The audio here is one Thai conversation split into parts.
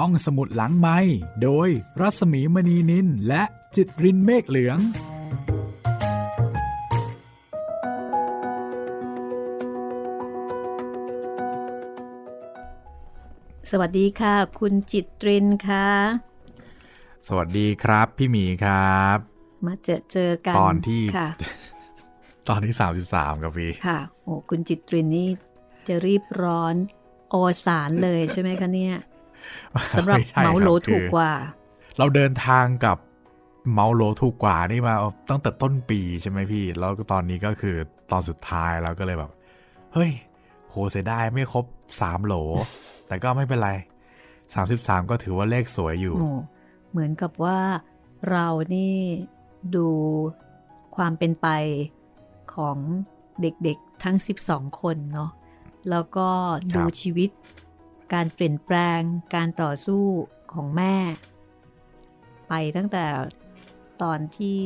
ห้องสมุดหลังไม้โดยรัสมีมณีนินและจิตรินเมฆเหลือง สวัสดีค่ะ คุณจิตรินค่ะ สวัสดีครับพี่หมีครับ มาเจอเจอกัน ตอนที่ค่ะตอนที่33ครับพี่ ค่ะ โอ้คุณจิตรินนี่จะรีบร้อนโอสารเลยใช่ไหมคะเนี่ย สำหรับไใช่เหมาโหลครับถูกคือกว่า เราเดินทางกับเมาโหลถูกกว่านี่มาตั้งแต่ต้นปีใช่ไหมพี่ แล้วก็ตอนนี้ก็คือตอนสุดท้ายแล้วก็เลยแบบ เฮ้ย โหเสียดายไม่ครบ3โหล แต่ก็ไม่เป็นไร33ก็ถือว่าเลขสวยอยู่โอ้เหมือนกับว่าเรานี่ดูความเป็นไปของเด็กๆทั้ง 12 คนเนาะแล้วก็ดูครับชีวิต การเปลี่ยนแปลงการต่อสู้ของแม่ ไปตั้งแต่ตอนที่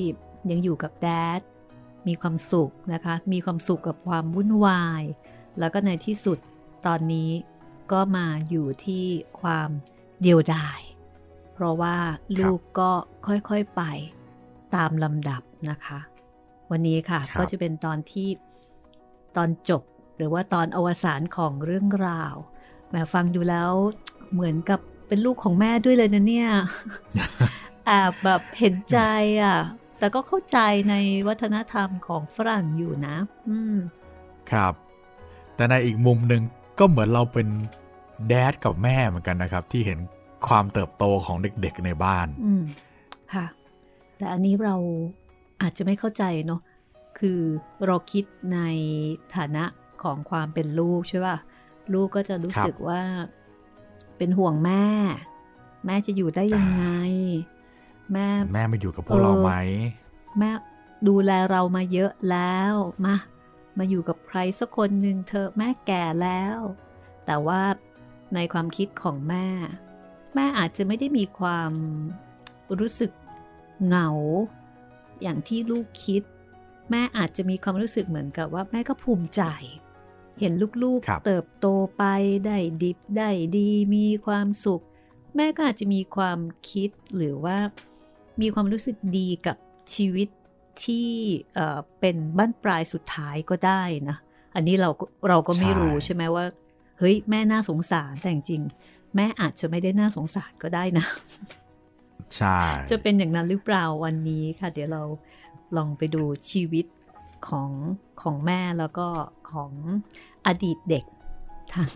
ยังอยู่กับแดดมีความสุขนะคะ มีความสุขกับความวุ่นวาย แล้วก็ในที่สุดตอนนี้ก็มาอยู่ที่ความเดียวดาย เพราะว่าลูกก็ค่อยๆไปตามลำดับนะคะ วันนี้ค่ะครับก็จะเป็นตอนที่ตอนจบ หรือว่าตอนอวสานของเรื่องราว แหมฟังดูแล้วเหมือนกับเป็นลูกของแม่ด้วยเลยนะเนี่ยแอบแบบเห็นใจอะ แต่ก็เข้าใจในวัฒนธรรมของฝรั่งอยู่นะ อืม ครับ แต่ในอีกมุมหนึ่งก็เหมือนเราเป็นแดดกับแม่เหมือนกันนะครับ ที่เห็นความเติบโตของเด็กๆในบ้าน อืม ค่ะ แต่อันนี้เราอาจจะไม่เข้าใจเนาะ คือเราคิดในฐานะของความเป็นลูกใช่ป่ะ ลูกก็จะรู้ครับสึกว่า เป็นห่วงแม่ แม่จะอยู่ได้ยังไง แม่ แม่มาอยู่กับพวกเราไหมแม่ดูแลเรามาเยอะแล้วมามาอยู่กับใครสักคนหนึ่งเธอะแม่แก่แล้ว แต่ว่าในความคิดของแม่ แม่อาจจะไม่ได้มีความรู้สึกเหงา อย่างที่ลูกคิด แม่อาจจะมีความรู้สึกเหมือนกับว่าแม่ก็ภูมิใจ เห็นลูกครับๆเติบโตไปได้ดิบได้ดีมีความสุข แม่ก็อาจจะมีความคิดหรือว่ามีความรู้สึกดีกับชีวิตที่เอ่อเป็นบ้านปลายสุดท้ายก็ได้นะ อันนี้เราก็เราก็ไม่ใช่รู้ใช่ไหมว่า เฮ้ยแม่น่าสงสารแต่จริงๆแม่อาจจะไม่ได้น่าสงสารก็ได้นะ ใช่ จะเป็นอย่างนั้นหรือเปล่าวันนี้ค่ะ เดี๋ยวเราลองไปดูชีวิต ของของแม่แล้วก็ของอดีตเด็กทั้ง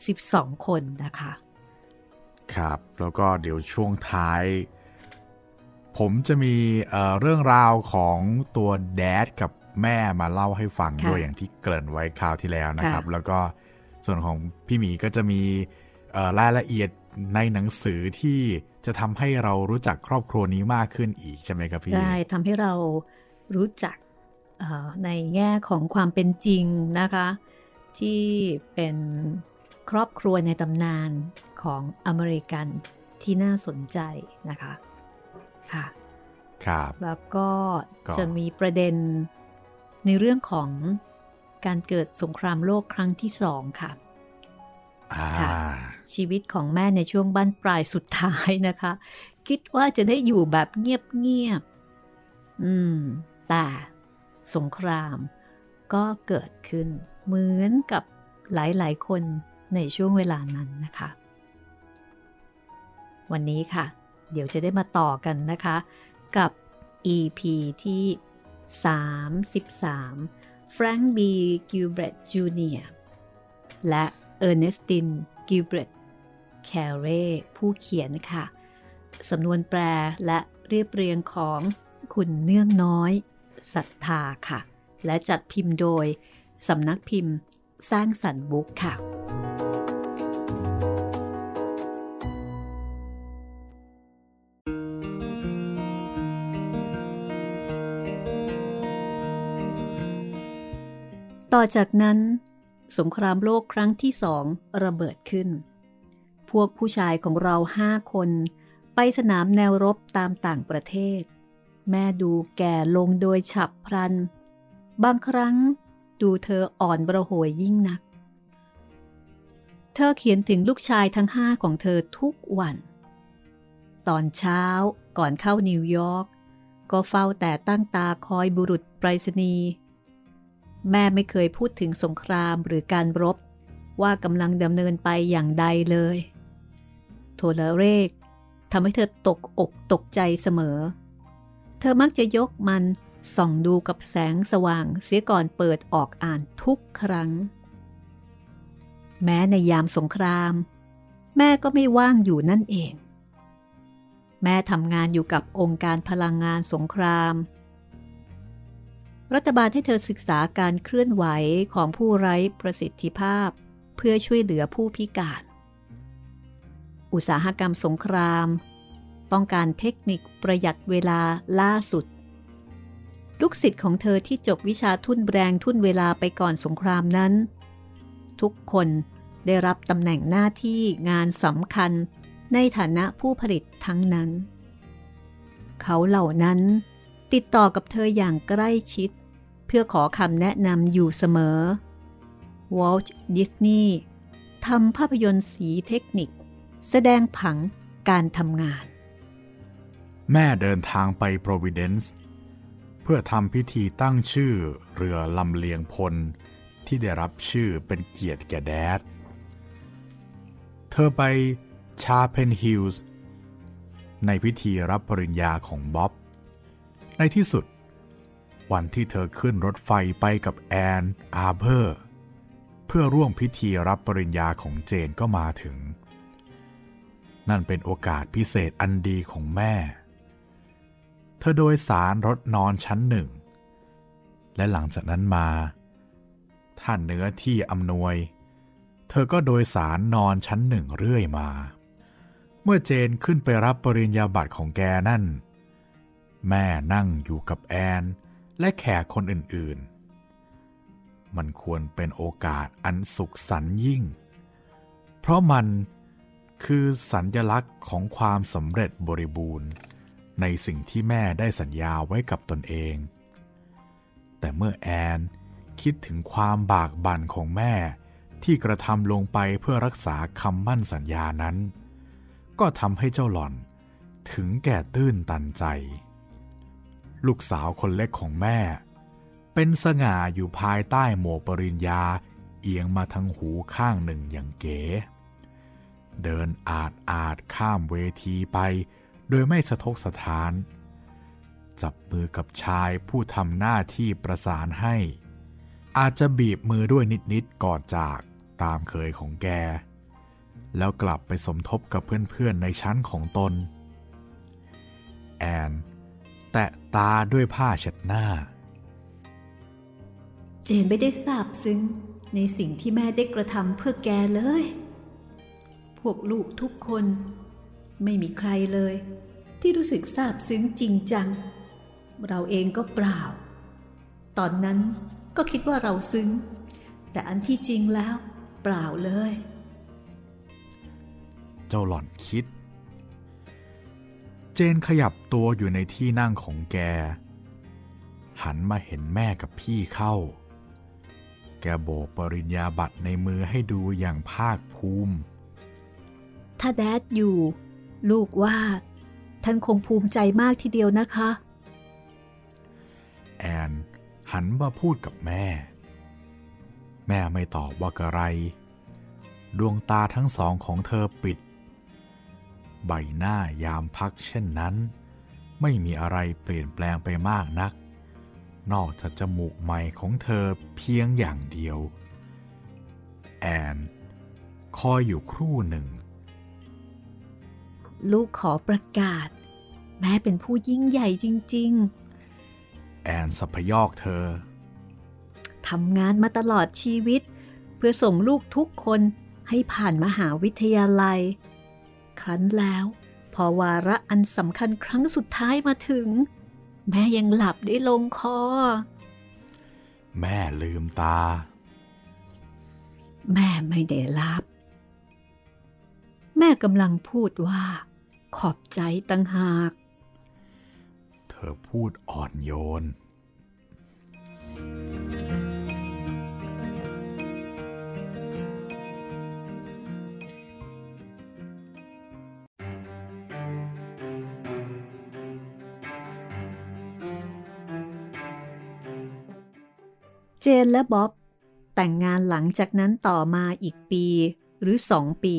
12 คนนะคะ ครับ แล้วก็เดี๋ยวช่วงท้าย ผมจะมีเอ่อเรื่องราวของตัวแดดกับแม่มาเล่าให้ฟังค่ะด้วยอย่างที่เกริ่นไว้คราวที่แล้วนะครับค่ะแล้วก็ส่วนของพี่หมีก็จะมีเอ่อรายละเอียดในหนังสือที่จะทำให้เรารู้จักครอบครัวนี้มากขึ้นอีกใช่ไหมครับพี่ ใช่ทำให้เรารู้จักเอ่อ ในแง่ของความเป็นจริงนะคะ ที่เป็นครอบครัวในตำนานของอเมริกันที่น่าสนใจนะคะค่ะครับแล้วก็ก็จะมีประเด็นในเรื่องของการเกิดสงครามโลกครั้งที่สองค่ะอ่าค่ะชีวิตของแม่ในช่วงบ้านปลายสุดท้ายนะคะ คิดว่าจะได้อยู่แบบเงียบๆอืม แต่ สงคราม ก็เกิดขึ้น เหมือนกับหลายๆ คนในช่วงเวลานั้นนะคะ วันนี้ค่ะ เดี๋ยวจะได้มาต่อกันนะคะ กับ EP ที่ 33 Frank B. Gilbreth Jr. และเออร์เนสตินกิลเบรตแคเรผู้เขียนค่ะ สำนวนแปลและเรียบเรียงของคุณเนื่องน้อย ศรัทธาค่ะ และจัดพิมพ์โดยสำนักพิมพ์สร้างสรรค์บุ๊กค่ะ ต่อจากนั้น สงครามโลกครั้งที่สองระเบิดขึ้น พวกผู้ชายของเราห้าคน ไปสนามแนวรบตามต่างประเทศ แม่ดูแก่ลงโดยฉับพลัน บางครั้งดูเธออ่อนประโหยยิ่งนัก เธอเขียนถึงลูกชายทั้งห้าของเธอทุกวัน ตอนเช้าก่อนเข้านิวยอร์กก็เฝ้าแต่ตั้งตาคอยบุรุษไปรษณีย์แม่ไม่เคยพูดถึงสงครามหรือการรบว่ากำลังดำเนินไปอย่างใดเลย โทรเลขทำให้เธอตกอกตกใจเสมอ เธอมักจะยกมันส่องดูกับแสงสว่างเสียก่อนเปิดออกอ่านทุกครั้ง แม้ในยามสงคราม แม่ก็ไม่ว่างอยู่นั่นเอง แม่ทำงานอยู่กับองค์การพลังงานสงคราม รัฐบาลให้เธอศึกษาการเคลื่อนไหวของผู้ไร้ประสิทธิภาพ เพื่อช่วยเหลือผู้พิการ อุตสาหกรรมสงคราม ต้องการเทคนิคประหยัดเวลาล่าสุด ลูกศิษย์ของเธอที่จบวิชาทุ่นแรงทุ่นเวลาไปก่อนสงครามนั้น ทุกคนได้รับตำแหน่งหน้าที่งานสำคัญในฐานะผู้ผลิตทั้งนั้น เขาเหล่านั้นติดต่อกับเธออย่างใกล้ชิด เพื่อขอคำแนะนำอยู่เสมอวอลต์ดิสนีย์ทำภาพยนตร์สีเทคนิค แสดงผังการทำงาน แม่เดินทางไปโปรวิเดนซ์เพื่อทำพิธีตั้งชื่อเรือลำเลียงพลที่ได้รับชื่อเป็นเกียรติแก่แดด เธอไปชาเพลฮิลล์ในพิธีรับปริญญาของบ๊อบ ในที่สุด วันที่เธอขึ้นรถไฟไปกับแอนอาร์เบอร์ เพื่อร่วมพิธีรับปริญญาของเจนก็มาถึง นั่นเป็นโอกาสพิเศษอันดีของแม่ เธอโดยสารรถนอนชั้นหนึ่ง และหลังจากนั้นมาท่านเนื้อที่อำนวย เธอก็โดยสารนอนชั้นหนึ่งเรื่อยมา เมื่อเจนขึ้นไปรับปริญญาบัตรของแกนั่น แม่นั่งอยู่กับแอนและแขกคนอื่นๆ มันควรเป็นโอกาสอันสุขสันยิ่ง เพราะมันคือสัญญลักษณ์ของความสำเร็จบริบูรณ์ ในสิ่งที่แม่ได้สัญญาไว้กับตนเอง แต่เมื่อแอนคิดถึงความบากบั่นของแม่ที่กระทำลงไปเพื่อรักษาคำมั่นสัญญานั้น ก็ทำให้เจ้าหล่อนถึงแก่ตื้นตันใจ ลูกสาวคนเล็กของแม่ เป็นสง่าอยู่ภายใต้หมวกปริญญาเอียงมาทางหูข้างหนึ่งอย่างเก๋ เดินอาดอาดข้ามเวทีไป โดยไม่สะทกสะท้าน จับมือกับชายผู้ทำหน้าที่ประสานให้ อาจจะบีบมือด้วยนิดๆก่อนจากตามเคยของแก แล้วกลับไปสมทบกับเพื่อนๆในชั้นของตน แอนแตะตาด้วยผ้าเช็ดหน้า เจนไม่ได้ทราบซึ้งในสิ่งที่แม่ได้กระทำเพื่อแกเลย พวกลูกทุกคน ไม่มีใครเลย ที่รู้สึกซาบซึ้งจริงจัง เราเองก็เปล่า ตอนนั้นก็คิดว่าเราซึ้ง แต่อันที่จริงแล้ว เปล่าเลย เจ้าหล่อนคิด เจนขยับตัวอยู่ในที่นั่งของแก หันมาเห็นแม่กับพี่เข้า แกโบกปริญญาบัตรในมือให้ดูอย่างภาคภูมิ ถ้าแดดอยู่ ลูกว่า ท่านคงภูมิใจมากทีเดียวนะคะ แอนหันมาพูดกับแม่ แม่ไม่ตอบว่าอะไร ดวงตาทั้งสองของเธอปิด ใบหน้ายามพักเช่นนั้น ไม่มีอะไรเปลี่ยนแปลงไปมากนัก นอกจากจมูกใหม่ของเธอเพียงอย่างเดียว แอนคอยอยู่ครู่หนึ่ง ลูกขอประกาศ แม่เป็นผู้ยิ่งใหญ่จริง ๆ แอนสัพยอกเธอทำงานมาตลอดชีวิต เพื่อส่งลูกทุกคนให้ผ่านมหาวิทยาลัย ครั้นแล้ว พอวาระอันสำคัญครั้งสุดท้ายมาถึง แม่ยังหลับได้ลงคอ แม่ลืมตา แม่ไม่ได้หลับ แม่กำลังพูดว่า ขอบใจตั้งหาก เธอพูดอ่อนโยน เจนและบ๊อบแต่งงานหลังจากนั้นต่อมาอีกปีหรือสองปี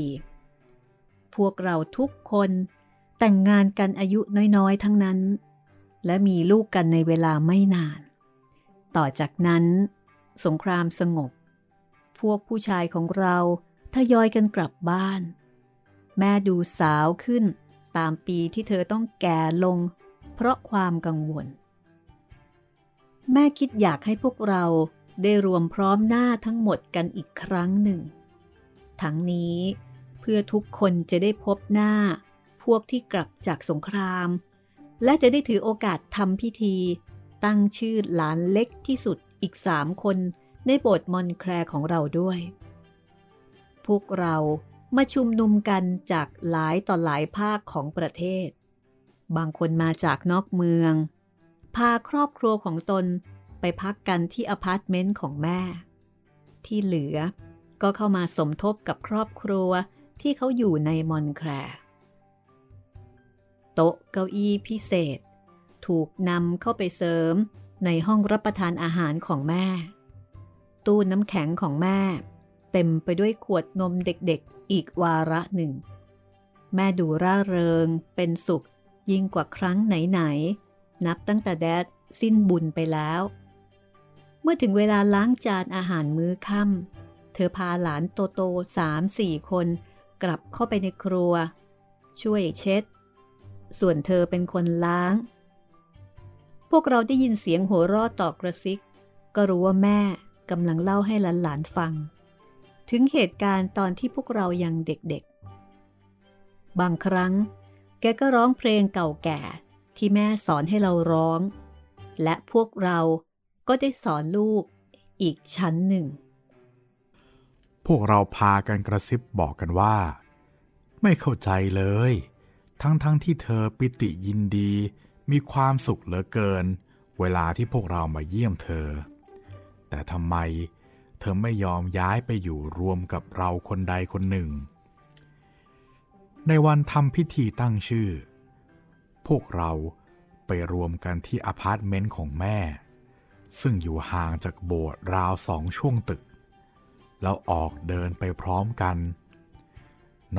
พวกเราทุกคน แต่งงานกันอายุน้อยๆ ทั้งนั้น และมีลูกกันในเวลาไม่นาน ต่อจากนั้น สงครามสงบ พวกผู้ชายของเราทยอยกันกลับบ้าน แม่ดูสาวขึ้นตามปีที่เธอต้องแก่ลง เพราะความกังวล แม่คิดอยากให้พวกเราได้รวมพร้อมหน้าทั้งหมดกันอีกครั้งหนึ่ง ทั้งนี้ พื่อทุกคนจะได้พบหน้า พวกที่กลับจากสงคราม และจะได้ถือโอกาสทำพิธี ตั้งชื่อหลานเล็กที่สุดอีกสามคนในโบสถ์มอนแคลของเราด้วย พวกเรามาชุมนุมกันจากหลายต่อหลายภาคของประเทศ บางคนมาจากนอกเมือง พาครอบครัวของตนไปพักกันที่อพาร์ตเมนต์ของแม่ ที่เหลือก็เข้ามาสมทบกับครอบครัว ที่เขาอยู่ในมอนต์แคลร์โต๊ะเก้าอี้พิเศษ ถูกนำเข้าไปเสริมในห้องรับประทานอาหารของแม่ ตู้น้ำแข็งของแม่ เต็มไปด้วยขวดนมเด็กๆอีกวาระหนึ่ง แม่ดูร่าเริงเป็นสุขยิ่งกว่าครั้งไหนๆ นับตั้งแต่แดดสิ้นบุญไปแล้ว เมื่อถึงเวลาล้างจานอาหารมื้อค่ำเธอพาหลานโตโตสามสี่คน กลับเข้าไปในครัว ช่วยเช็ด ส่วนเธอเป็นคนล้าง พวกเราได้ยินเสียงหัวเราะต่อกกระซิก ก็รู้ว่าแม่กำลังเล่าให้หลานๆฟัง ถึงเหตุการณ์ตอนที่พวกเรายังเด็กๆ บางครั้ง แกก็ร้องเพลงเก่าแก่ที่แม่สอนให้เราร้อง และพวกเราก็ได้สอนลูกอีกชั้นหนึ่ง พวกเราพากันกระซิบบอกกันว่า ไม่เข้าใจเลย ทั้งๆทที่เธอปิติยินดี มีความสุขเหลือเกิน เวลาที่พวกเรามาเยี่ยมเธอ แต่ทำไมเธอไม่ยอมย้ายไปอยู่รวมกับเราคนใดคนหนึ่ง ในวันทำพิธีตั้งชื่อ พวกเราไปรวมกันที่อพาร์ตเมนต์ของแม่ ซึ่งอยู่ห่างจากโบสถ์ราวสองช่วงตึก แล้วออกเดินไปพร้อมกัน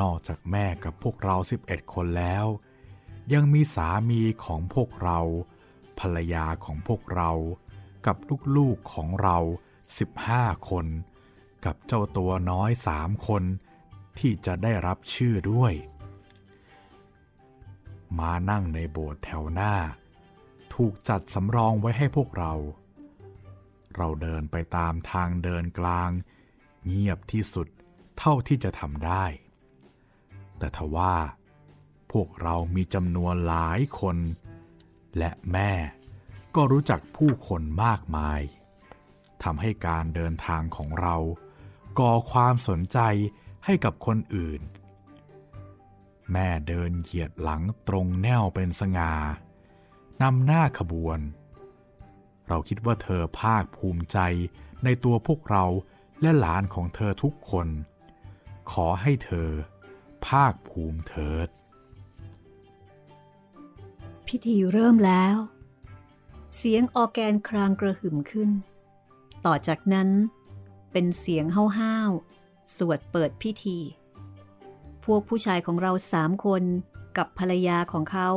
นอกจากแม่กับพวกเรา 11 คนแล้ว ยังมีสามีของพวกเรา ภรรยาของพวกเรา กับลูกๆของเรา 15 คน กับเจ้าตัวน้อยสามคน ที่จะได้รับชื่อด้วย มานั่งในโบสถ์แถวหน้า ถูกจัดสำรองไว้ให้พวกเรา เราเดินไปตามทางเดินกลาง เงียบที่สุดเท่าที่จะทำได้ แต่ทว่า พวกเรามีจำนวนหลายคน และแม่ก็รู้จักผู้คนมากมายทำให้การเดินทางของเราก่อความสนใจให้กับคนอื่น แม่เดินเหยียดหลังตรงแนวเป็นสง่านำหน้าขบวน เราคิดว่าเธอภาคภูมิใจในตัวพวกเรา และหลานของเธอทุกคน ขอให้เธอ ภาคภูมิเถิด พิธีเริ่มแล้ว เสียงออแกนครางกระหึ่มขึ้น ต่อจากนั้นเป็นเสียงห้าวๆสวดเปิดพิธี พวกผู้ชายของเราสามคนกับภรรยาของเขา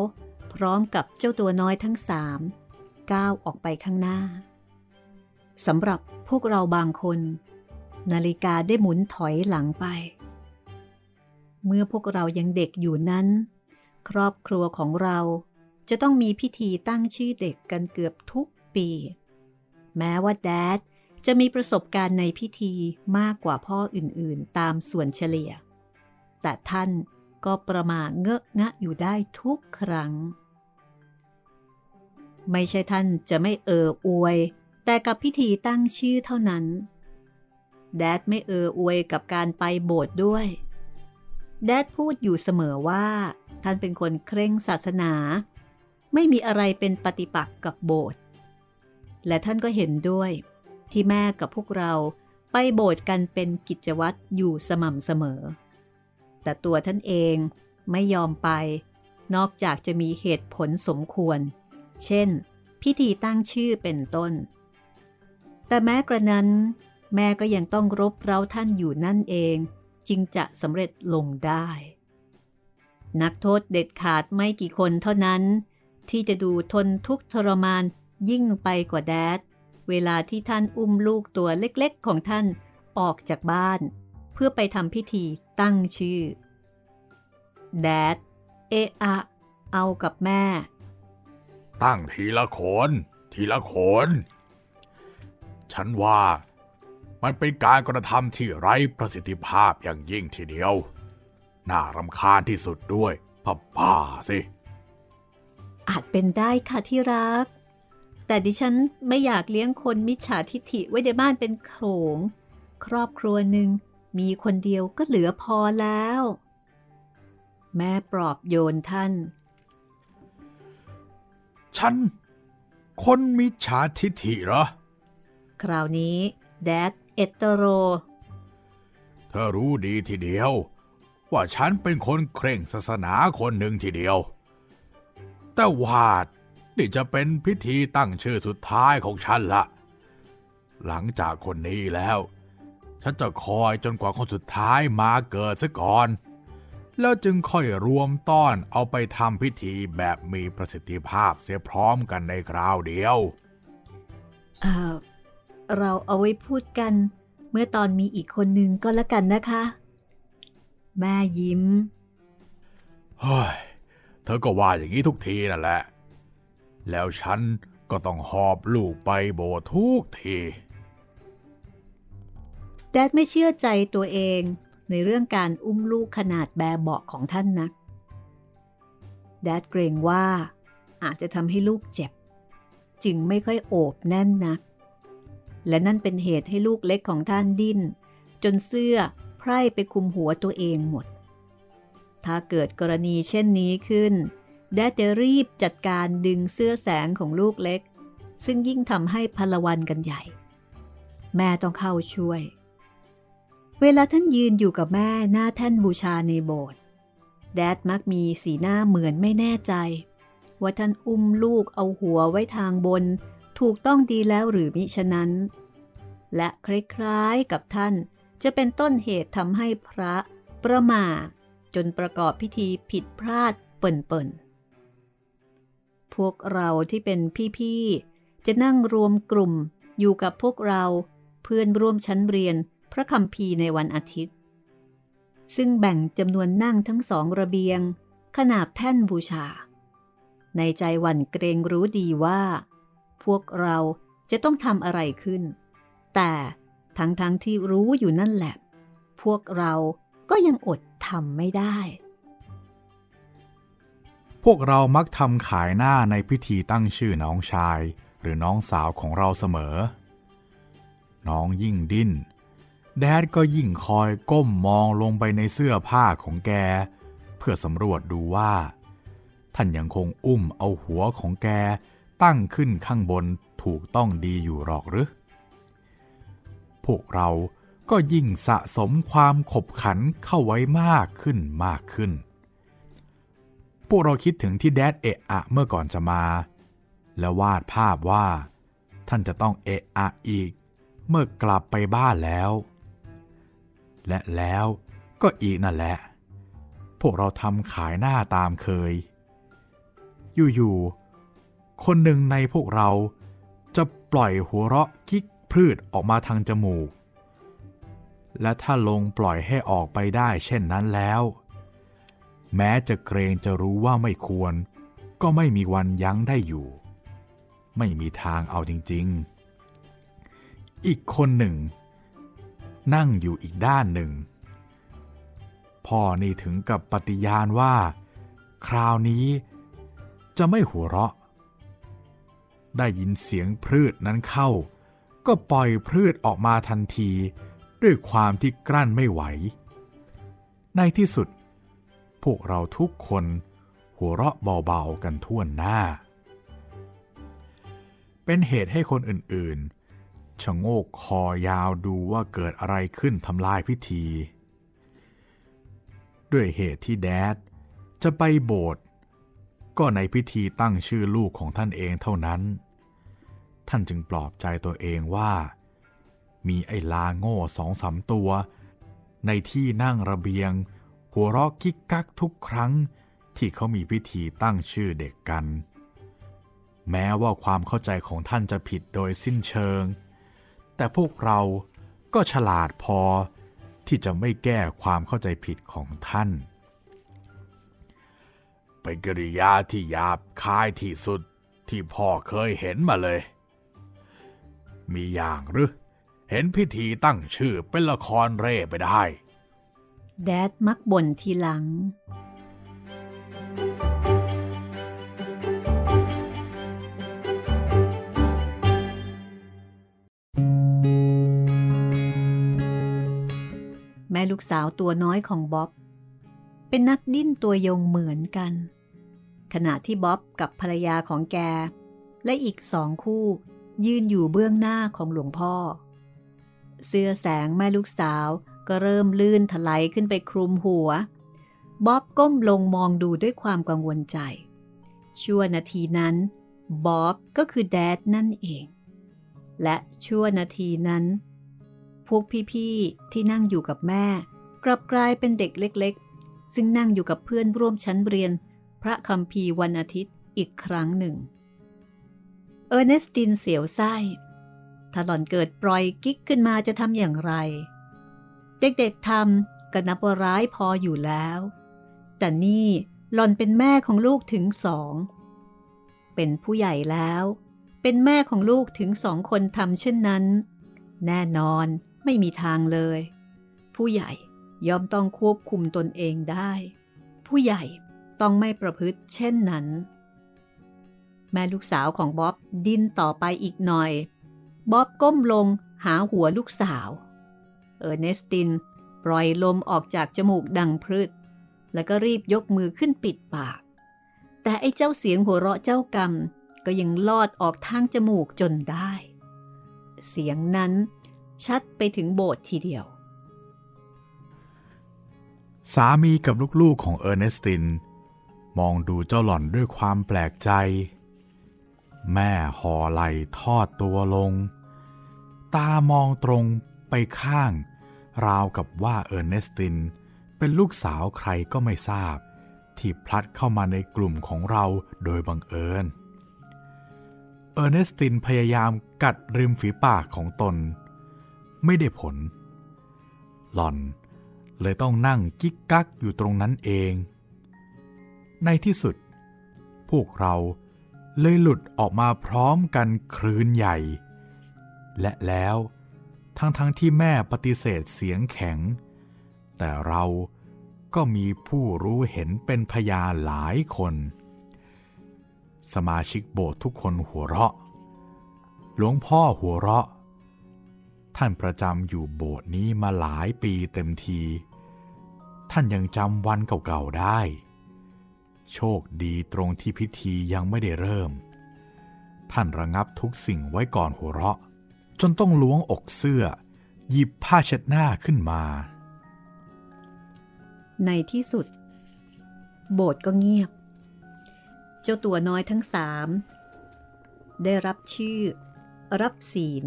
พร้อมกับเจ้าตัวน้อยทั้งสามก้าวออกไปข้างหน้าสำหรับพวกเราบางคน นาฬิกาได้หมุนถอยหลังไป เมื่อพวกเรายังเด็กอยู่นั้น ครอบครัวของเราจะต้องมีพิธีตั้งชื่อเด็กกันเกือบทุกปี แม้ว่าแดดจะมีประสบการณ์ในพิธีมากกว่าพ่ออื่นๆ ตามส่วนเฉลี่ย แต่ท่านก็ประมาเงอะงะอยู่ได้ทุกครั้ง ไม่ใช่ท่านจะไม่เอออวย แต่กับพิธีตั้งชื่อเท่านั้น แดดไม่เอออวยกับการไปโบสถ์ด้วย แดดพูดอยู่เสมอว่า ท่านเป็นคนเคร่งศาสนา ไม่มีอะไรเป็นปฏิปักษ์กับโบสถ์และท่านก็เห็นด้วย ที่แม่กับพวกเราไปโบสถ์กันเป็นกิจวัตรอยู่สม่ำเสมอ แต่ตัวท่านเองไม่ยอมไป นอกจากจะมีเหตุผลสมควร เช่น พิธีตั้งชื่อเป็นต้น แต่แม้กระนั้น แม่ก็ยังต้องรบเร้าท่านอยู่นั่นเอง จึงจะสำเร็จลงได้ นักโทษเด็ดขาดไม่กี่คนเท่านั้น ที่จะดูทนทุกทรมานยิ่งไปกว่าแดด เวลาที่ท่านอุ้มลูกตัวเล็กๆของท่านออกจากบ้าน เพื่อไปทำพิธีตั้งชื่อ แดด เอะอะ เอากับแม่ ตั้งทีละคน ทีละคน ฉันว่า มันเป็นการกระทำที่ไร้ประสิทธิภาพอย่างยิ่งทีเดียว น่ารำคาญที่สุดด้วยพ่อป้าสิ อาจเป็นได้ค่ะที่รัก แต่ดิฉันไม่อยากเลี้ยงคนมิจฉาทิฐิไว้ในบ้านเป็นโขง ครอบครัวหนึ่งมีคนเดียวก็เหลือพอแล้ว แม่ปลอบโยนท่าน ฉัน คนมิจฉาทิฐิเหรอ คราวนี้แดด เอตโตโร เธอรู้ดีทีเดียว ว่าฉันเป็นคนเคร่งศาสนาคนหนึ่งทีเดียว แต่ว่านี่จะเป็นพิธีตั้งชื่อสุดท้ายของฉันละ หลังจากคนนี้แล้ว ฉันจะคอยจนกว่าคนสุดท้ายมาเกิดซะก่อน แล้วจึงค่อยรวมต้อนเอาไปทำพิธีแบบมีประสิทธิภาพเสียพร้อมกันในคราวเดียว เอ่อ เราเอาไว้พูดกัน เมื่อตอนมีอีกคนหนึ่งก็แล้วกันนะคะ แม่ยิ้มเฮ้ยเธอก็ว่าอย่างนี้ทุกทีนั่นแหละ แล้วฉันก็ต้องหอบลูกไปโบสถ์ทุกทีแดดไม่เชื่อใจตัวเองในเรื่องการอุ้มลูกขนาดแบเบาะของท่านนัก แดดเกรงว่าอาจจะทำให้ลูกเจ็บ จึงไม่ค่อยโอบแน่นนัก และนั่นเป็นเหตุให้ลูกเล็กของท่านดิ้น จนเสื้อไพร่ไปคุมหัวตัวเองหมด ถ้าเกิดกรณีเช่นนี้ขึ้นแดดจะรีบจัดการดึงเสื้อแสงของลูกเล็ก ซึ่งยิ่งทำให้พลวันกันใหญ่ แม่ต้องเข้าช่วย เวลาท่านยืนอยู่กับแม่หน้าแท่นบูชาในโบสถ์แดดมักมีสีหน้าเหมือนไม่แน่ใจ ว่าท่านอุ้มลูกเอาหัวไว้ทางบน ถูกต้องดีแล้วหรือมิฉะนั้น และคล้ายๆกับท่านจะเป็นต้นเหตุทำให้พระประมาทจนประกอบพิธีผิดพลาดเปิ่นๆ พวกเราที่เป็นพี่ๆ จะนั่งรวมกลุ่มอยู่กับพวกเราเพื่อนร่วมชั้นเรียนพระคำพีในวันอาทิตย์ ซึ่งแบ่งจำนวนนั่งทั้งสองระเบียง ขนาบแท่นบูชา ในใจหวันเกรงรู้ดีว่า พวกเราจะต้องทำอะไรขึ้น แต่ทั้งๆทที่รู้อยู่นั่นแหละ พวกเราก็ยังอดทำไม่ได้ พวกเรามักทำขายหน้าในพิธีตั้งชื่อน้องชายหรือน้องสาวของเราเสมอ น้องยิ่งดิ้น แดดก็ยิ่งคอยก้มมองลงไปในเสื้อผ้าของแก เพื่อสำรวจดูว่า ท่านยังคงอุ้มเอาหัวของแก ตั้งขึ้นข้างบนถูกต้องดีอยู่หรอกหรือ พวกเราก็ยิ่งสะสมความขบขันเข้าไว้มากขึ้นมากขึ้น พวกเราคิดถึงที่แดดเอะอะเมื่อก่อนจะมา แล้ววาดภาพว่า ท่านจะต้องเอะอะอีก เมื่อกลับไปบ้านแล้ว และแล้วก็อีกนั่นแหละ พวกเราทำขายหน้าตามเคย อยู่ๆ คนหนึ่งในพวกเราจะปล่อยหัวเราะคิกพืชออกมาทางจมูก และถ้าลงปล่อยให้ออกไปได้เช่นนั้นแล้ว แม้จะเกรงจะรู้ว่าไม่ควร ก็ไม่มีวันยั้งได้อยู่ ไม่มีทางเอาจริง ๆ อีกคนหนึ่ง นั่งอยู่อีกด้านหนึ่ง พ่อนี่ถึงกับปฏิญาณว่า คราวนี้จะไม่หัวเราะ ได้ยินเสียงพืชนั้นเข้า ก็ปล่อยพืชออกมาทันที ด้วยความที่กลั้นไม่ไหว ในที่สุด พวกเราทุกคนหัวเราะเบาๆกันทั่วหน้า เป็นเหตุให้คนอื่นๆชะโงกคอยาวดูว่าเกิดอะไรขึ้นทำลายพิธี ด้วยเหตุที่แดดจะไปโบสถ์ ในพิธีตั้งชื่อลูกของท่านเองเท่านั้น ท่านจึงปลอบใจตัวเองว่า มีไอ้ลาโง่สองสามตัว ในที่นั่งระเบียง หัวเราะกิ๊กกักทุกครั้งที่เขามีพิธีตั้งชื่อเด็กกัน แม้ว่าความเข้าใจของท่านจะผิดโดยสิ้นเชิง แต่พวกเราก็ฉลาดพอที่จะไม่แก้ความเข้าใจผิดของท่าน เป็นกริยาที่หยาบคายที่สุดที่พ่อเคยเห็นมาเลย มีอย่างหรือ เห็นพิธีตั้งชื่อเป็นละครเร่ไปได้ แดดมักบ่นทีหลัง แม่ลูกสาวตัวน้อยของบ๊อบ เป็นนักดิ้นตัวยงเหมือนกัน ขณะที่บ๊อบกับภรรยาของแก และอีกสองคู่ ยืนอยู่เบื้องหน้าของหลวงพ่อ เสื้อแสงแม่ลูกสาวก็เริ่มลื่นถลายขึ้นไปคลุมหัว บ๊อบก้มลงมองดูด้วยความกังวลใจ ชั่วนาทีนั้น บ๊อบก็คือแดดนั่นเอง และชั่วนาทีนั้น พวกพี่ๆที่นั่งอยู่กับแม่ กลับกลายเป็นเด็กเล็ก ซึ่งนั่งอยู่กับเพื่อนร่วมชั้นเรียน พระคัมภีร์วันอาทิตย์อีกครั้งหนึ่ง เออร์เนสตินเสียวไส้ถ้าหล่อนเกิดปล่อยกิ๊กขึ้นมาจะทำอย่างไร เด็กๆทำก็นับว่าร้ายพออยู่แล้ว แต่นี่หล่อนเป็นแม่ของลูกถึงสอง เป็นผู้ใหญ่แล้ว เป็นแม่ของลูกถึงสองคนทำเช่นนั้น แน่นอนไม่มีทางเลย ผู้ใหญ่ ย่อมต้องควบคุมตนเองได้ ผู้ใหญ่ต้องไม่ประพฤติเช่นนั้น แม่ลูกสาวของบ๊อบดิ้นต่อไปอีกหน่อย บ๊อบก้มลงหาหัวลูกสาว เออร์เนสตินปล่อยลมออกจากจมูกดังพรึด แล้วก็รีบยกมือขึ้นปิดปาก แต่ไอ้เจ้าเสียงหัวเราะเจ้ากรรมก็ยังลอดออกทางจมูกจนได้ เสียงนั้นชัดไปถึงโบสถ์ทีเดียว สามีกับลูกๆของเออร์เนสติน มองดูเจ้าหล่อนด้วยความแปลกใจ แม่ห่อไหลทอดตัวลง ตามองตรงไปข้าง ราวกับว่าเออร์เนสติน เป็นลูกสาวใครก็ไม่ทราบ ที่พลัดเข้ามาในกลุ่มของเราโดยบังเอิญ เออร์เนสตินพยายามกัดริมฝีปากของตน ไม่ได้ผล หล่อน เลยต้องนั่งกิ๊กกักอยู่ตรงนั้นเอง ในที่สุด พวกเราเลยหลุดออกมาพร้อมกันครืนใหญ่ และแล้วทั้งๆทที่แม่ปฏิเสธเสียงแข็ง แต่เราก็มีผู้รู้เห็นเป็นพยาหลายคน สมาชิกโบสถ์ทุกคนหัวเราะ หลวงพ่อหัวเราะ ท่านประจำอยู่โบสถ์นี้มาหลายปีเต็มที ท่านยังจำวันเก่าๆได้ โชคดีตรงที่พิธียังไม่ได้เริ่ม ท่านระงับทุกสิ่งไว้ก่อนหัวเราะ จนต้องล้วงอกเสื้อ หยิบผ้าเช็ดหน้าขึ้นมา ในที่สุด โบสถ์ก็เงียบ เจ้าตัวน้อยทั้งสามได้รับชื่อ รับศีล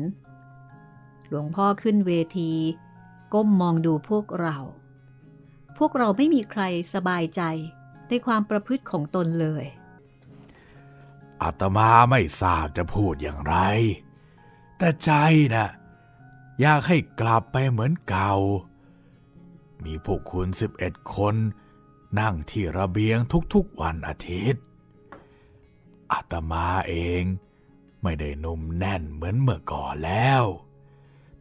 หลวงพ่อขึ้นเวที ก้มมองดูพวกเรา พวกเราไม่มีใครสบายใจในความประพฤติของตนเลย อาตมาไม่ทราบจะพูดอย่างไร แต่ใจนะ่ะอยากให้กลับไปเหมือนเก่า มีพวกคุณสิบเอ็ดคน นั่งที่ระเบียงทุกๆวันอาทิตย์ อาตมาเองไม่ได้นุ่มแน่นเหมือนเมื่อก่อนแล้ว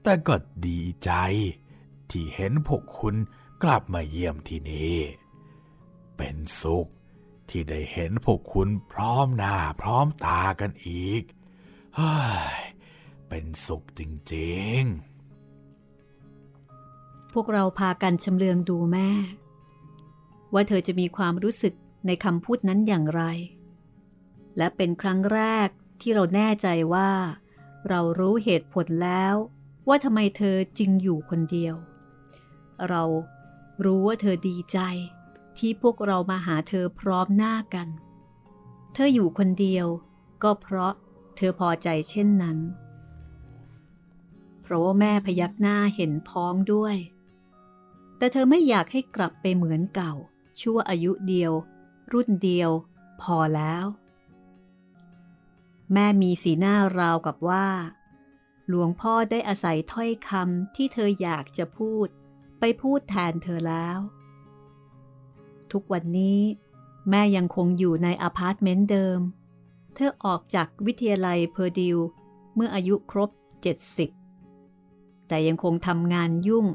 แต่ก็ดีใจที่เห็นพวกคุณ กลับมาเยี่ยมที่นี่ เป็นสุขที่ได้เห็นพวกคุณพร้อมหน้าพร้อมตากันอีกเฮ้ยเป็นสุขจริงๆ พวกเราพากันชำเลืองดูแม่ ว่าเธอจะมีความรู้สึกในคำพูดนั้นอย่างไร และเป็นครั้งแรกที่เราแน่ใจว่า เรารู้เหตุผลแล้วว่าทำไมเธอจึงอยู่คนเดียว เรา รู้ว่าเธอดีใจ ที่พวกเรามาหาเธอพร้อมหน้ากัน เธออยู่คนเดียว ก็เพราะเธอพอใจเช่นนั้น เพราะว่าแม่พยักหน้าเห็นพ้องด้วย แต่เธอไม่อยากให้กลับไปเหมือนเก่า ชั่วอายุเดียว รุ่นเดียว พอแล้ว แม่มีสีหน้าราวกับว่า หลวงพ่อได้อาศัยถ้อยคำที่เธออยากจะพูด ไปพูดแทนเธอแล้ว ทุกวันนี้ แม่ยังคงอยู่ในอพาร์ตเมนต์เดิม เธอออกจากวิทยาลัยเพอร์ดิวเมื่ออายุครบ 70 แต่ยังคงทำงานยุ่ง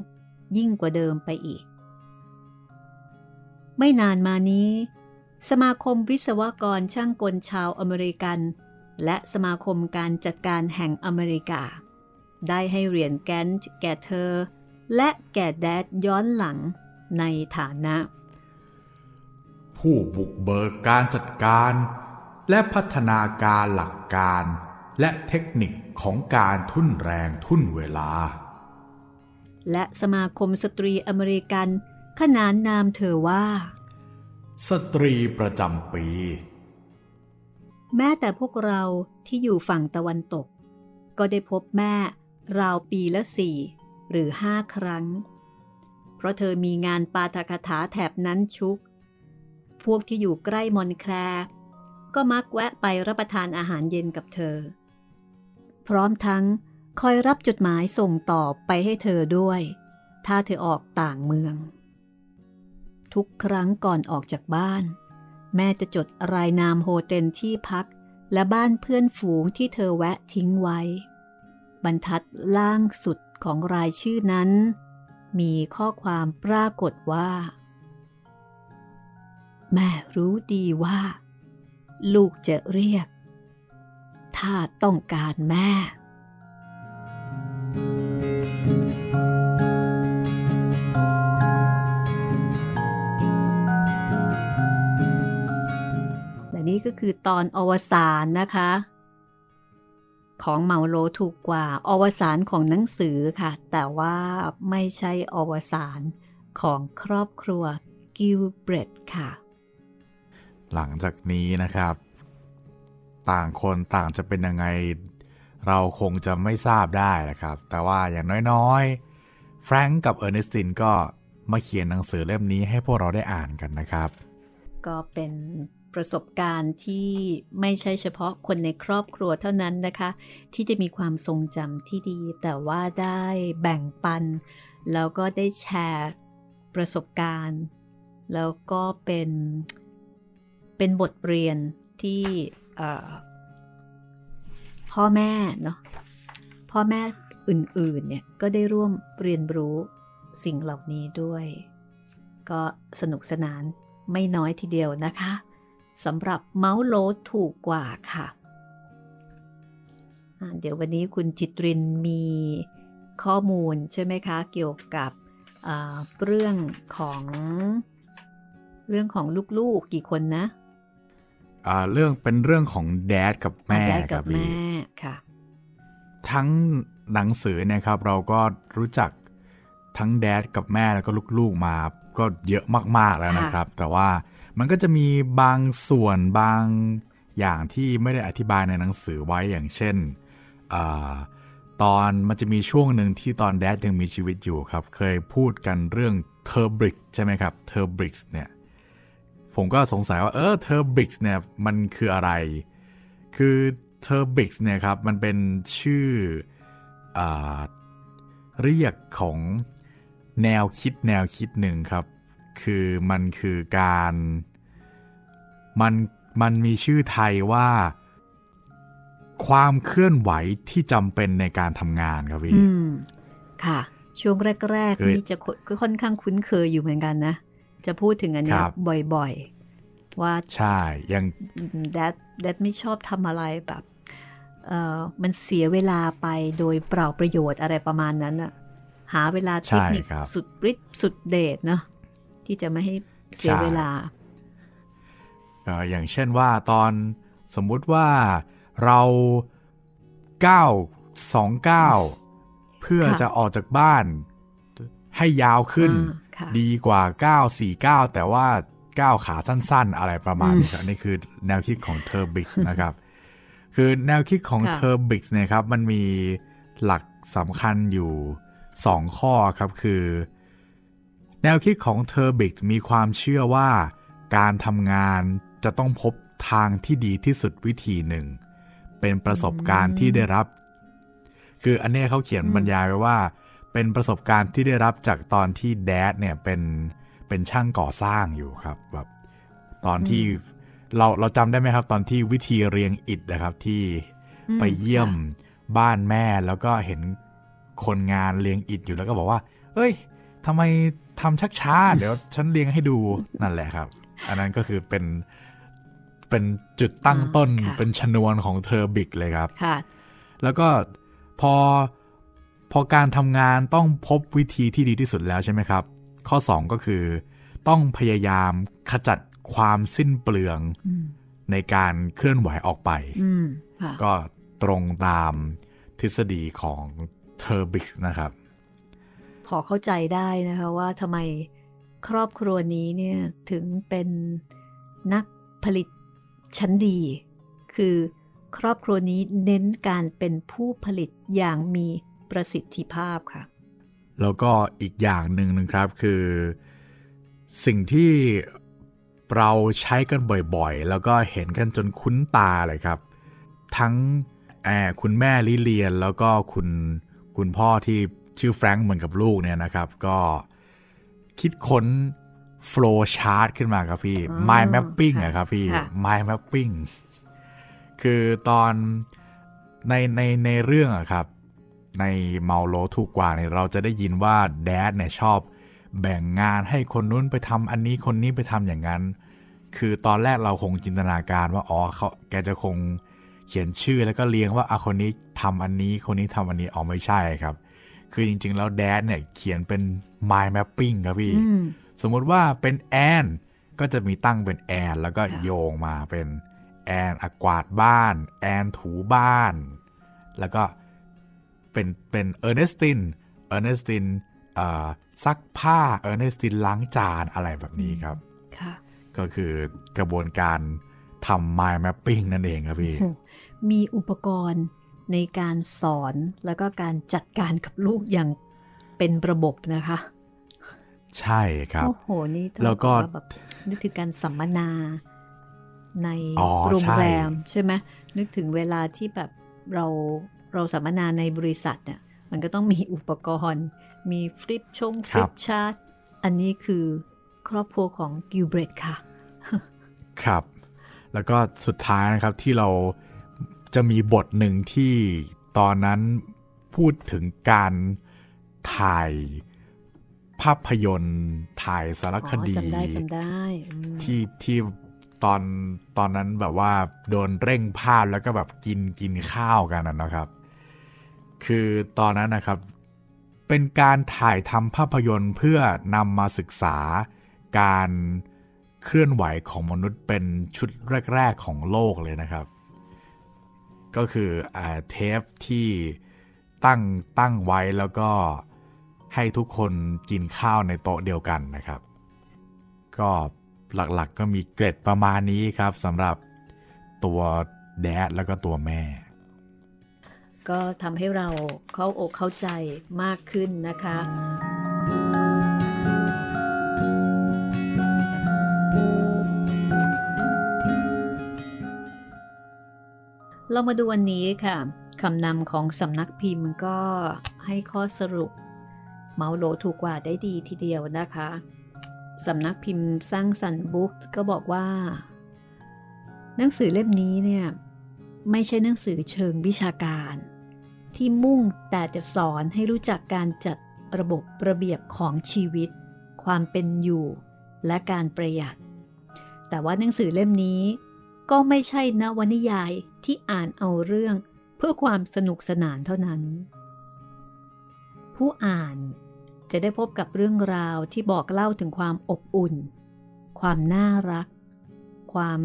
ยิ่งกว่าเดิมไปอีก ไม่นานมานี้ สมาคมวิศวกรช่างกลชาวอเมริกัน และสมาคมการจัดการแห่งอเมริกา ได้ให้เหรียญแกนแก่เธอ และแก่แดดย้อนหลังในฐานะ ผู้บุกเบิกการจัดการ และพัฒนาการหลักการ และเทคนิคของการทุ่นแรงทุ่นเวลา และสมาคมสตรีอเมริกันขนานนามเธอว่า สตรีประจำปี แม้แต่พวกเราที่อยู่ฝั่งตะวันตก ก็ได้พบแม่ราวปีละสี่ หรือห้าครั้ง เพราะเธอมีงานปาฐกถาแถบนั้นชุก พวกที่อยู่ใกล้มอนต์แคลร์ก็มักแวะไปรับประทานอาหารเย็นกับเธอ พร้อมทั้งคอยรับจดหมายส่งต่อไปให้เธอด้วย ถ้าเธอออกต่างเมือง ทุกครั้งก่อนออกจากบ้าน แม่จะจดรายนามโฮเทลที่พัก และบ้านเพื่อนฝูงที่เธอแวะทิ้งไว้ บรรทัดล่างสุด ของรายชื่อนั้น มีข้อความปรากฏว่า แม่รู้ดีว่า ลูกจะเรียก ถ้าต้องการแม่และนี่ก็คือตอนอวสานนะคะ ของเมาโลถูกกว่าอวสานของหนังสือค่ะ แต่ว่าไม่ใช่อวสานของครอบครัวกิลเบรดค่ะ หลังจากนี้นะครับ ต่างคนต่างจะเป็นยังไง เราคงจะไม่ทราบได้นะครับ แต่ว่าอย่างน้อยๆ แฟรงก์กับเออร์เนสตินก็มาเขียนหนังสือเล่มนี้ให้พวกเราได้อ่านกันนะครับ ก็เป็น ประสบการณ์ที่ไม่ใช่เฉพาะคนในครอบครัวเท่านั้นนะคะ ที่จะมีความทรงจำที่ดี แต่ว่าได้แบ่งปัน แล้วก็ได้แชร์ประสบการณ์ แล้วก็เป็นเป็นบทเรียนที่พ่อแม่เนาะพ่อแม่อื่นๆเนี่ยก็ได้ร่วมเรียนรู้สิ่งเหล่านี้ด้วย ก็สนุกสนานไม่น้อยทีเดียวนะคะ สำหรับเมาส์โลดถูกกว่าค่ะ เดี๋ยววันนี้คุณจิตรินมีข้อมูลใช่ไหมคะ เกี่ยวกับเรื่องของเรื่องของลูกๆกี่คนนะเรื่องเป็นเรื่องของแดดกับแม่กับแม่ค่ะ ทั้งหนังสือเนี่ยครับเราก็รู้จักทั้งแดดกับแม่แล้วก็ลูกๆมาก็เยอะมากๆแล้วนะครับ แต่ว่า มันก็จะมีบางส่วนบางอย่างที่ไม่ได้อธิบายในหนังสือไว้อย่างเช่นอตอนมันจะมีช่วงหนึ่งที่ตอนแดดยังมีชีวิตอยู่ครับ เคยพูดกันเรื่อง therblig ใช่ไหมครับ therblig เนี่ยผมก็สงสัยว่าเออ therblig เนี่ยมันคืออะไร คือ therblig เนี่ยครับมันเป็นชื่ออเรียกของแนวคิดแนวคิดหนึ่งครับ คือมันคือการมันมันมีชื่อไทยว่า ความเคลื่อนไหวที่จำเป็นในการทำงานครับพี่ค่ะ ช่วงแรกๆนี่จะค่อนข้างคุ้นเคยอยู่เหมือนกันนะ จะพูดถึงอันนี้บ่อยๆ ว่าใช่ยังแดดแดดไม่ชอบทำอะไรแบบเออมันเสียเวลาไปโดยเปล่าประโยชน์อะไรประมาณนั้นอะหาเวลาเทคนิคสุดฤทธิ์สุดเดชเนาะ ที่จะไม่ให้เสียเวลา อย่างเช่นว่าตอนสมมุติว่าเราก้าวสองก้าวเพื่อจะออกจากบ้านให้ยาวขึ้น ดีกว่าก้าวสี่ก้าวแต่ว่าก้าวขาสั้น ๆ อะไรประมาณนี้ครับนี่คือแนวคิดของ therblig นะครับ คือแนวคิดของ therblig เนี่ยครับ มันมีหลักสำคัญอยู่ 2 ข้อครับคือ แนวคิดของเทอร์บิกมีความเชื่อว่า การทำงานจะต้องพบทางที่ดีที่สุดวิธีหนึ่ง เป็นประสบการณ์ที่ได้รับ คืออันนี้เขาเขียนบรรยายไว้ว่า เป็นประสบการณ์ที่ได้รับจากตอนที่แดดเนี่ยเป็นเป็นช่างก่อสร้างอยู่ครับแบบตอนที่เราเราจำได้ไหมครับ ตอนที่วิธีเรียงอิฐนะครับที่ไปเยี่ยมบ้านแม่แล้วก็เห็นคนงานเรียงอิฐอยู่แล้วก็บอกว่า เอ้ย ทำไมทำชักช้า เดี๋ยวฉันเรียงให้ดูนั่นแหละครับ อันนั้นก็คือเป็นเป็นจุดตั้งต้นเป็นชนวนของเทอร์บิกเลยครับค่ะแล้วก็พอพอการทำงานต้องพบวิธีที่ดีที่สุดแล้วใช่ไหมครับ ข้อ 2 ก็คือต้องพยายามขจัดความสิ้นเปลืองในการเคลื่อนไหวออกไป ก็ตรงตามทฤษฎีของเทอร์บิกนะครับ พอเข้าใจได้นะคะว่าทำไมครอบครัวนี้เนี่ยถึงเป็นนักผลิตชั้นดี คือครอบครัวนี้เน้นการเป็นผู้ผลิตอย่างมีประสิทธิภาพค่ะ แล้วก็อีกอย่างหนึ่งนะครับคือ สิ่งที่เราใช้กันบ่อยๆ แล้วก็เห็นกันจนคุ้นตาเลยครับ ทั้งแอบคุณแม่ลิเลียนแล้วก็คุณคุณพ่อที่ ชื่อแฟรงค์เหมือนกับลูกเนี่ยนะครับ ก็คิดค้น flow chart ขึ้นมาครับพี่ mind mapping อะครับพี่ mind mapping คือตอนในในในเรื่องอะครับ ในเมาโลถูกกว่าเนี่ยเราจะได้ยินว่าแดดเนี่ยชอบแบ่งงานให้คนนู้นไปทำอันนี้คนนี้ไปทำอย่างนั้น คือตอนแรกเราคงจินตนาการว่าอ๋อเขาแกจะคงเขียนชื่อแล้วก็เรียงว่าอะคนนี้ทำอันนี้คนนี้ทำอันนี้อ๋อไม่ใช่ครับ คือจริง ๆ แล้วแดดเนี่ยเขียนเป็น mind mapping ครับพี่ สมมุติว่าเป็นแอนก็จะมีตั้งเป็นแอนแล้วก็โยงมาเป็นแอนอกวาดบ้าน แอนถูบ้าน แล้วก็เป็นเป็นเออร์เนสตินเออร์เนสตินซักผ้าเออร์เนสตินล้างจานอะไรแบบนี้ครับ ก็คือกระบวนการทำ mind mapping นั่นเองครับพี่ มีอุปกรณ์ ในการสอนแล้วก็การจัดการกับลูกอย่างเป็นระบบนะคะ ใช่ครับ โอ้โห นี่แล้วก็แบบนึกถึงการสัมมนาในโรงแรมใช่ไหมนึกถึงเวลาที่แบบเราเราสัมมนาในบริษัทเนี่ยมันก็ต้องมีอุปกรณ์ มีฟลิปชงฟลิปชาร์ตอันนี้คือครอบครัวของกิลเบรตค่ะ ครับ แล้วก็สุดท้ายนะครับที่เรา จะมีบทหนึ่งที่ตอนนั้นพูดถึงการถ่ายภาพยนตร์ถ่ายสารคดีจำได้จำได้ที่ที่ตอนตอนนั้นแบบว่าโดนเร่งภาพแล้วก็แบบกินกินข้าวกันนะครับ คือตอนนั้นนะครับ เป็นการถ่ายทำภาพยนตร์เพื่อนำมาศึกษาการเคลื่อนไหวของมนุษย์เป็นชุดแรก ๆ ของโลกเลยนะครับ ก็คืออเทปที่ตั้งตั้งไว้แล้วก็ให้ทุกคนกินข้าวในโต๊ะเดียวกันนะครับ ก็หลักๆกก็มีเกร็ดประมาณนี้ครับสำหรับตัวแดดแล้วก็ตัวแม่ ก็ทำให้เราเข้าอกเข้าใจมากขึ้นนะคะ เรามาดูวันนี้ค่ะคำนำของสำนักพิมพ์ก็ให้ข้อสรุป เมาโลถูกกว่าได้ดีทีเดียวนะคะสำนักพิมพ์สร้างสรรค์บุ๊กก็บอกว่า หนังสือเล่มนี้เนี่ยไม่ใช่หนังสือเชิงวิชาการ ที่มุ่งแต่จะสอนให้รู้จักการจัดระบบระเบียบของชีวิต ความเป็นอยู่ และการประหยัด แต่ว่าหนังสือเล่มนี้ก็ไม่ใช่นวนิยาย ที่อ่านเอาเรื่องเพื่อความสนุกสนานเท่านั้น ผู้อ่านจะได้พบกับเรื่องราวที่บอกเล่าถึงความอบอุ่น ความน่ารัก ความ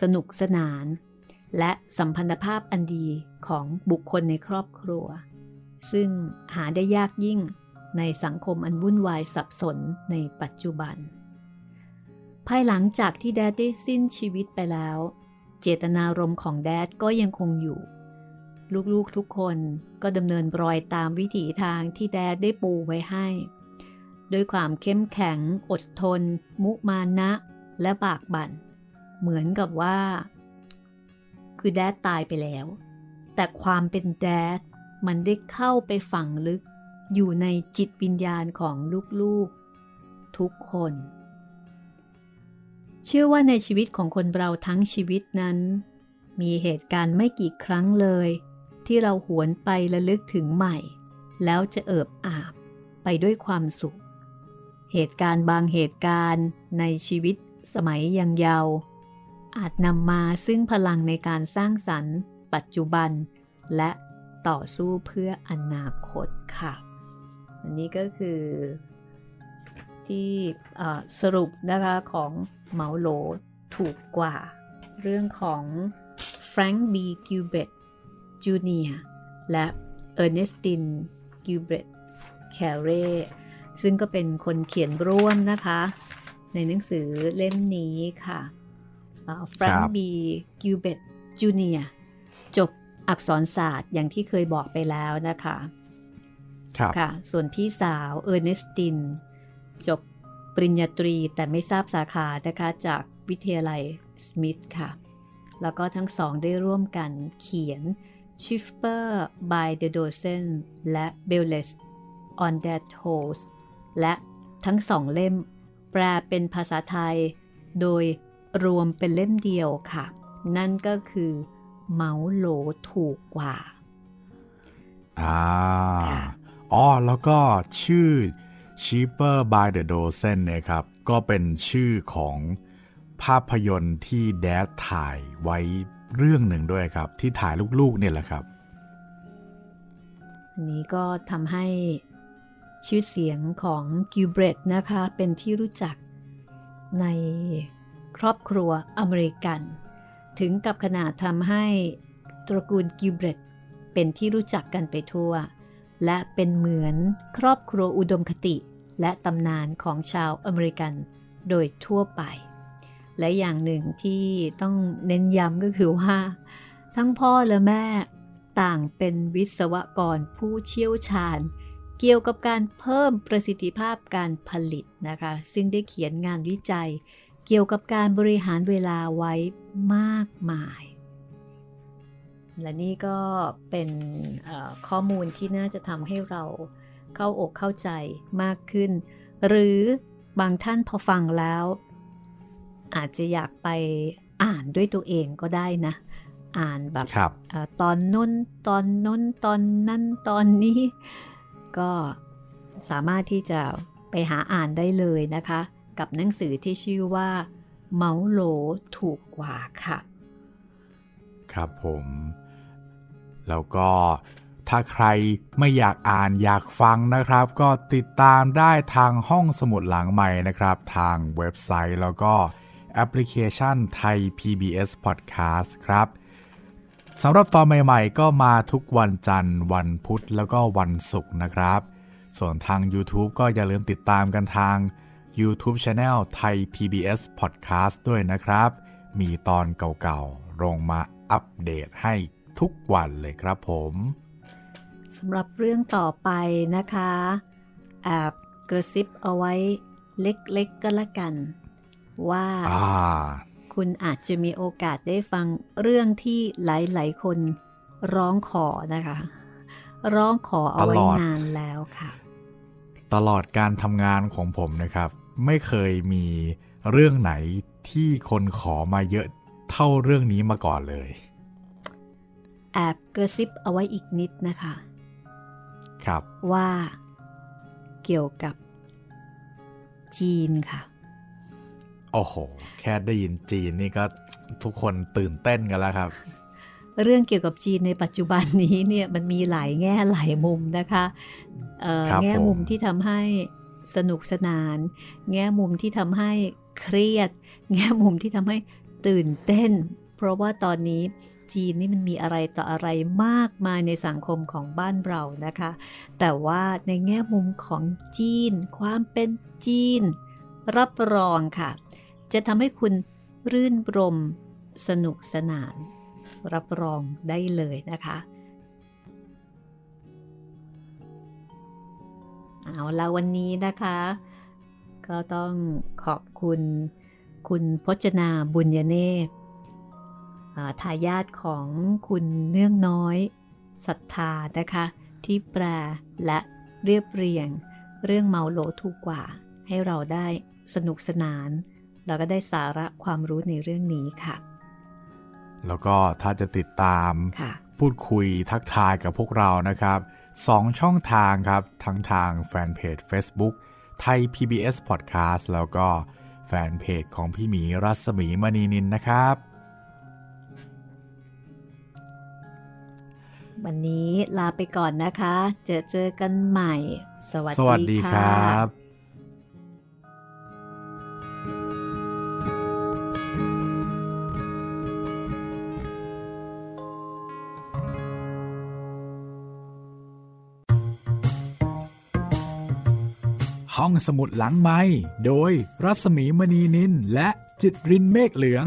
สนุกสนาน และสัมพันธภาพอันดีของบุคคลในครอบครัว ซึ่งหาได้ยากยิ่งในสังคมอันวุ่นวายสับสนในปัจจุบัน ภายหลังจากที่แดดได้สิ้นชีวิตไปแล้ว เจตนารมณ์ของแดดก็ยังคงอยู่ ลูกๆทุกคนก็ดำเนินรอยตามวิถีทางที่แดดได้ปูไว้ให้ ด้วยความเข้มแข็ง อดทน มุมานะ และปากบั่น เหมือนกับว่า คือแดดตายไปแล้ว แต่ความเป็นแดดมันได้เข้าไปฝังลึกอยู่ในจิตวิญญาณของลูกๆ ทุกคน เชื่อว่าในชีวิตของคนเราทั้งชีวิตนั้น มีเหตุการณ์ไม่กี่ครั้งเลย ที่เราหวนไประลึกถึงใหม่ แล้วจะเอิบอาบไปด้วยความสุข เหตุการณ์บางเหตุการณ์ในชีวิตสมัยยังเยาว์อาจนำมาซึ่งพลังในการสร้างสรรค์ ปัจจุบัน และต่อสู้เพื่ออนาคตค่ะ อันนี้ก็คือ ที่สรุปนะคะของเหมาโหลถูกกว่า เรื่องของแฟรงค์บีกิลเบรตจูเนียร์และเออร์เนสตินกิลเบรตแคเรซึ่งก็เป็นคนเขียนร่วมนะคะ ในหนังสือเล่มนี้ค่ะแฟรงค์บีกิวเบตจูเนียจบอักษรศาสตร์อย่างที่เคยบอกไปแล้วนะคะค่ะ ส่วนพี่สาวเออร์เนสติน จบปริญญาตรีแต่ไม่ทราบสาขานะคะจากวิทยาลัยสมิธค่ะ แล้วก็ทั้งสองได้ร่วมกันเขียน Shifter by the Dozen และ b e l l e s on That Toes และทั้งสองเล่ม แปลเป็นภาษาไทย โดยรวมเป็นเล่มเดียวค่ะ นั่นก็คือเมาส์โหลถูกกว่า อ่า อ๋อ แล้วก็ชื่อ Cheaper by the Dozen นะครับ ก็เป็นชื่อของภาพยนตร์ที่แดดถ่ายไว้เรื่องหนึ่งด้วยครับ ที่ถ่ายลูกๆเนี่ยแหละครับนนี้ก็ทำให้ชื่อเสียงของกิวเบรตนะคะ เป็นที่รู้จักในครอบครัวอเมริกัน ถึงกับขนาดทำให้ตระกูลกิวเบรตเป็นที่รู้จักกันไปทั่ว และเป็นเหมือนครอบครัวอุดมคติ และตำนานของชาวอเมริกันโดยทั่วไป และอย่างหนึ่งที่ต้องเน้นย้ำก็คือว่า ทั้งพ่อและแม่ต่างเป็นวิศวกรผู้เชี่ยวชาญ เกี่ยวกับการเพิ่มประสิทธิภาพการผลิตนะคะ ซึ่งได้เขียนงานวิจัย เกี่ยวกับการบริหารเวลาไว้มากมาย และนี่ก็เป็นข้อมูลที่น่าจะทำให้เราเข้าอกเข้าใจมากขึ้น หรือบางท่านพอฟังแล้ว อาจจะอยากไปอ่านด้วยตัวเองก็ได้นะ อ่านแบบบตอนน้นตอนน้นตอนนั้นตอนนี้ ก็สามารถที่จะไปหาอ่านได้เลยนะคะ กับหนังสือที่ชื่อว่าเมาโลถูกกว่าค่ะ ครับผม แล้วก็ถ้าใครไม่อยากอ่านอยากฟังนะครับ ก็ติดตามได้ทางห้องสมุดหลังใหม่นะครับ ทางเว็บไซต์แล้วก็แอปพลิเคชันไทย PBS Podcast ครับสำหรับตอนใหม่ๆ ก็มาทุกวันจันทร์ วันพุธแล้วก็วันศุกร์นะครับ ส่วนทาง YouTube ก็อย่าลืมติดตามกันทาง YouTube Channel ไทย PBS Podcast ด้วยนะครับ มีตอนเก่าๆลงมาอัปเดตให้ ทุกวันเลยครับผมสำหรับเรื่องต่อไปนะคะแอบกระซิบเอาไว้เล็กๆก็แล้วกัน ว่าคุณอาจจะมีโอกาสได้ฟังเรื่องที่หลายๆคนร้องขอนะคะ ร้องขอเอาไว้นานแล้วค่ะ ตลอดการทำงานของผมนะครับ ไม่เคยมีเรื่องไหนที่คนขอมาเยอะเท่าเรื่องนี้มาก่อนเลย แอบกระซิบเอาไว้อีกนิดนะคะ ครับว่าเกี่ยวกับจีนค่ะ โอ้โห แค่ได้ยินจีนนี่ก็ทุกคนตื่นเต้นกันแล้วครับ เรื่องเกี่ยวกับจีนในปัจจุบันนี้เนี่ยมันมีหลายแง่หลายมุมนะคะแง่มุมที่ทำให้สนุกสนาน แง่มุมที่ทำให้เครียด แง่มุมที่ทำให้ตื่นเต้น เพราะว่าตอนนี้ จีนนี่มันมีอะไรต่ออะไรมากมายในสังคมของบ้านเรานะคะ แต่ว่าในแง่มุมของจีน ความเป็นจีน รับรองค่ะ จะทำให้คุณรื่นรม สนุกสนาน รับรองได้เลยนะคะเอาละวันนี้นะคะ ก็ต้องขอบคุณคุณพจนาบุญยเนศ ทายาทของคุณเนื่องน้อยศรัทธานะคะ ที่แปลและเรียบเรียง เรื่องเมาโลถูกกว่า ให้เราได้สนุกสนาน แล้วก็ได้สาระความรู้ในเรื่องนี้ค่ะ แล้วก็ถ้าจะติดตามค่ะพูดคุยทักทายกับพวกเรานะครับสองช่องทางครับ ทั้งทางแฟนเพจ Facebook ไทย PBS Podcast แล้วก็แฟนเพจของพี่หมีรัศมีมณีนินนะครับ วันนี้ลาไปก่อนนะคะ เจอเจอกันใหม่ สวัสสวัสดีค่ะครับห้องสมุดหลังไม้โดยรัศมีมณีนินและจิตรินเมฆเหลือง